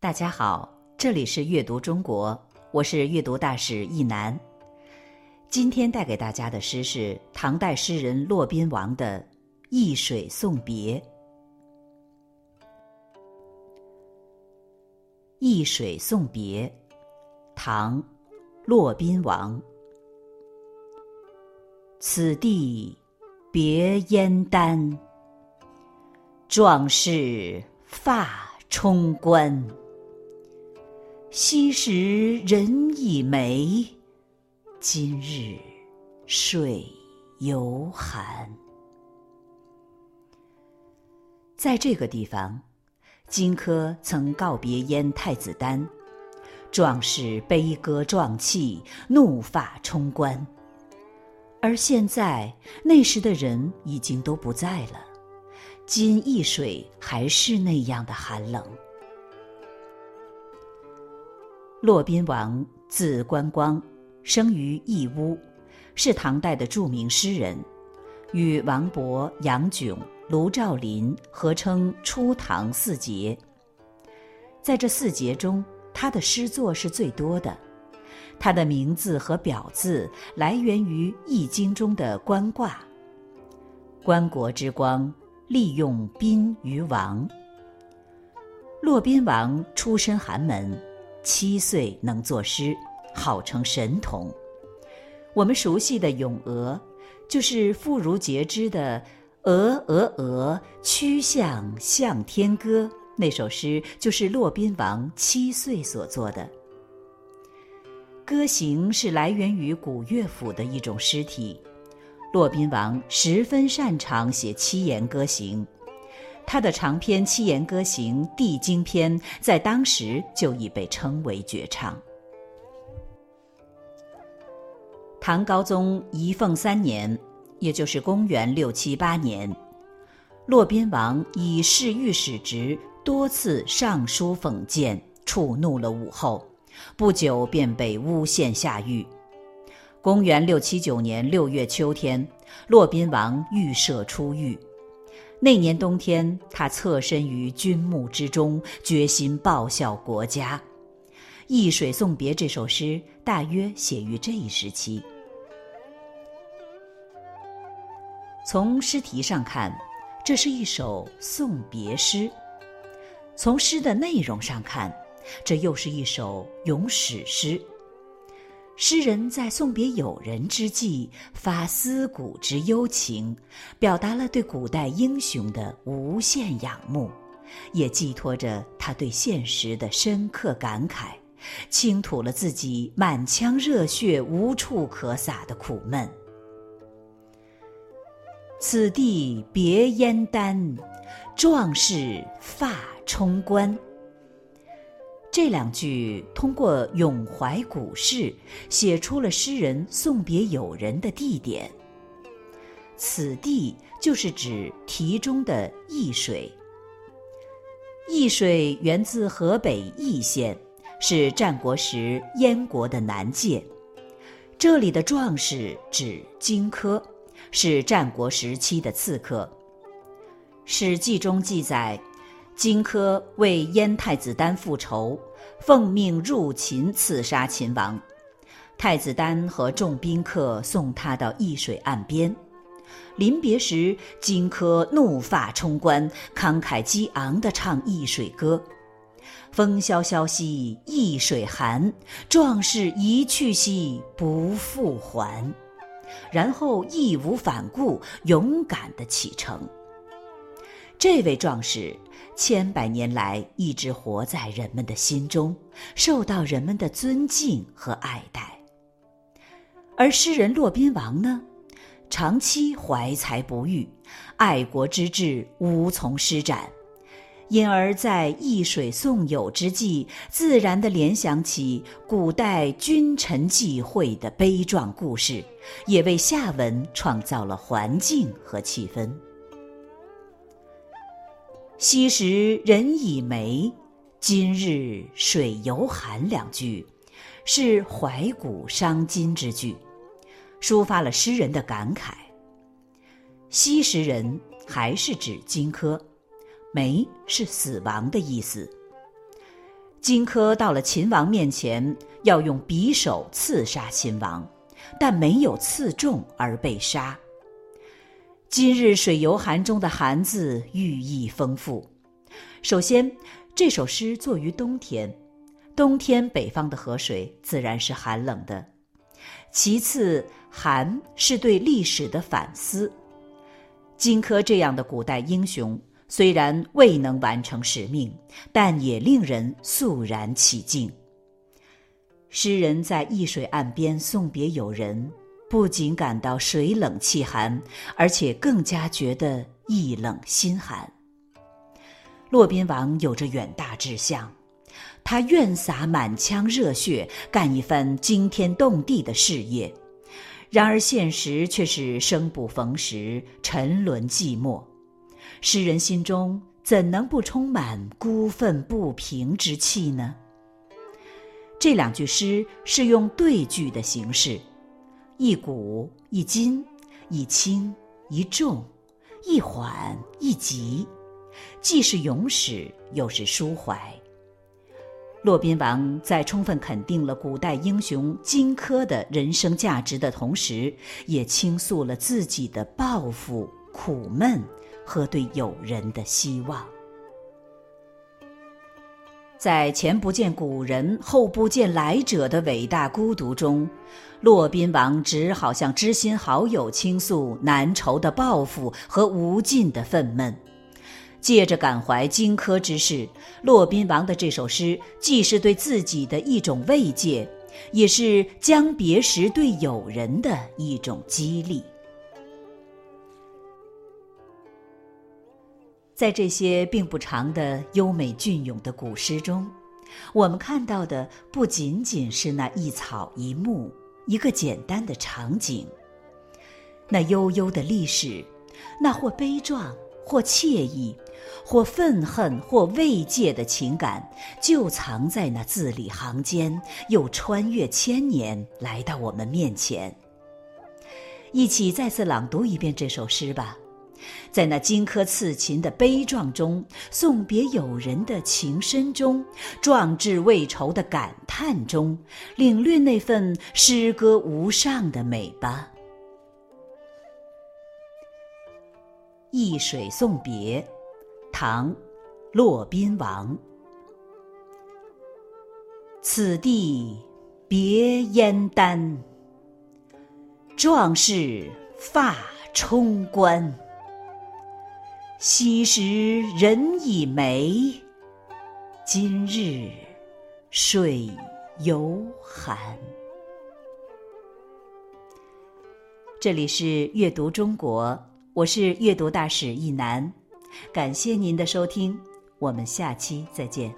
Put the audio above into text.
大家好，这里是阅读中国，我是阅读大使易楠。今天带给大家的诗是唐代诗人骆宾王的《易水送别》。《易水送别》，唐·骆宾王。此地别燕丹，壮士发冲冠。昔时人已没，今日水犹寒。在这个地方，荆轲曾告别燕太子丹，壮士悲歌壮气，怒发冲冠。而现在，那时的人已经都不在了，今易水还是那样的寒冷。骆宾王字观光，生于义乌，是唐代的著名诗人，与王勃、杨炯、卢照邻合称初唐四杰。在这四杰中，他的诗作是最多的。他的名字和表字来源于《易经》中的观卦。观国之光，利用宾于王。骆宾王出身寒门。七岁能作诗，号称神童。我们熟悉的《咏鹅》，就是妇孺皆知的“鹅鹅鹅，曲项向天歌”那首诗，就是骆宾王七岁所作的。歌行是来源于古乐府的一种诗体，骆宾王十分擅长写七言歌行。他的长篇七言歌行《地经篇》在当时就已被称为绝唱。唐高宗仪凤三年，也就是公元六七八年，骆宾王以侍御史职多次上书讽谏，触怒了武后，不久便被诬陷下狱。公元六七九年六月秋天，骆宾王预设出狱。那年冬天，他侧身于军幕之中，决心报效国家。《易水送别》这首诗大约写于这一时期。从诗题上看，这是一首送别诗；从诗的内容上看，这又是一首咏史诗。诗人在送别友人之际，发思古之幽情，表达了对古代英雄的无限仰慕，也寄托着他对现实的深刻感慨，倾吐了自己满腔热血无处可撒的苦闷。此地别燕丹，壮士发冲冠。这两句通过咏怀古事，写出了诗人送别友人的地点。此地就是指题中的易水。易水源自河北易县，是战国时燕国的南界。这里的壮士指荆轲，是战国时期的刺客。《史记》中记载。荆轲为燕太子丹复仇，奉命入秦刺杀秦王。太子丹和众宾客送他到易水岸边，临别时，荆轲怒发冲冠，慷慨激昂地唱易水歌：“风萧萧兮易水寒，壮士一去兮不复还。”然后义无反顾，勇敢地启程。这位壮士。千百年来一直活在人们的心中，受到人们的尊敬和爱戴。而诗人骆宾王呢，长期怀才不遇，爱国之志无从施展，因而，在易水送友之际，自然地联想起古代君臣际会的悲壮故事，也为下文创造了环境和气氛。昔时人已没，今日水犹寒。两句是怀古伤今之句，抒发了诗人的感慨。昔时人还是指荆轲，没是死亡的意思。荆轲到了秦王面前，要用匕首刺杀秦王，但没有刺中而被杀。今日水犹寒中的“寒”字寓意丰富。首先，这首诗作于冬天，冬天北方的河水自然是寒冷的。其次，“寒”是对历史的反思。荆轲这样的古代英雄。虽然未能完成使命，但也令人肃然起敬。诗人在易水岸边送别友人，不仅感到水冷气寒，而且更加觉得意冷心寒。骆宾王有着远大志向，他愿洒满腔热血，干一番惊天动地的事业。然而现实却是生不逢时，沉沦寂寞。诗人心中怎能不充满孤愤不平之气呢？这两句诗是用对句的形式，一古一今，一轻一重，一缓一急，既是咏史，又是抒怀。骆宾王在充分肯定了古代英雄荆轲的人生价值的同时，也倾诉了自己的抱负、苦闷。和对友人的希望，在前不见古人后不见来者的伟大孤独中，骆宾王只好向知心好友倾诉难酬的抱负和无尽的愤懑。借着感怀荆轲之事，骆宾王的这首诗既是对自己的一种慰藉，也是将别时对友人的一种激励。在这些并不长的优美隽永的古诗中，我们看到的不仅仅是那一草一木、一个简单的场景，那悠悠的历史，那或悲壮、或惬意、或愤恨、或慰藉的情感，就藏在那字里行间，又穿越千年来到我们面前。一起再次朗读一遍这首诗吧。在那荆轲刺秦的悲壮中，送别友人的情深中，壮志未酬的感叹中，领略那份诗歌无上的美吧。《易水送别》，唐·骆宾王。此地别燕丹，壮士发冲冠。昔时人已没，今日水犹寒。这里是阅读中国，我是阅读大使一楠，感谢您的收听，我们下期再见。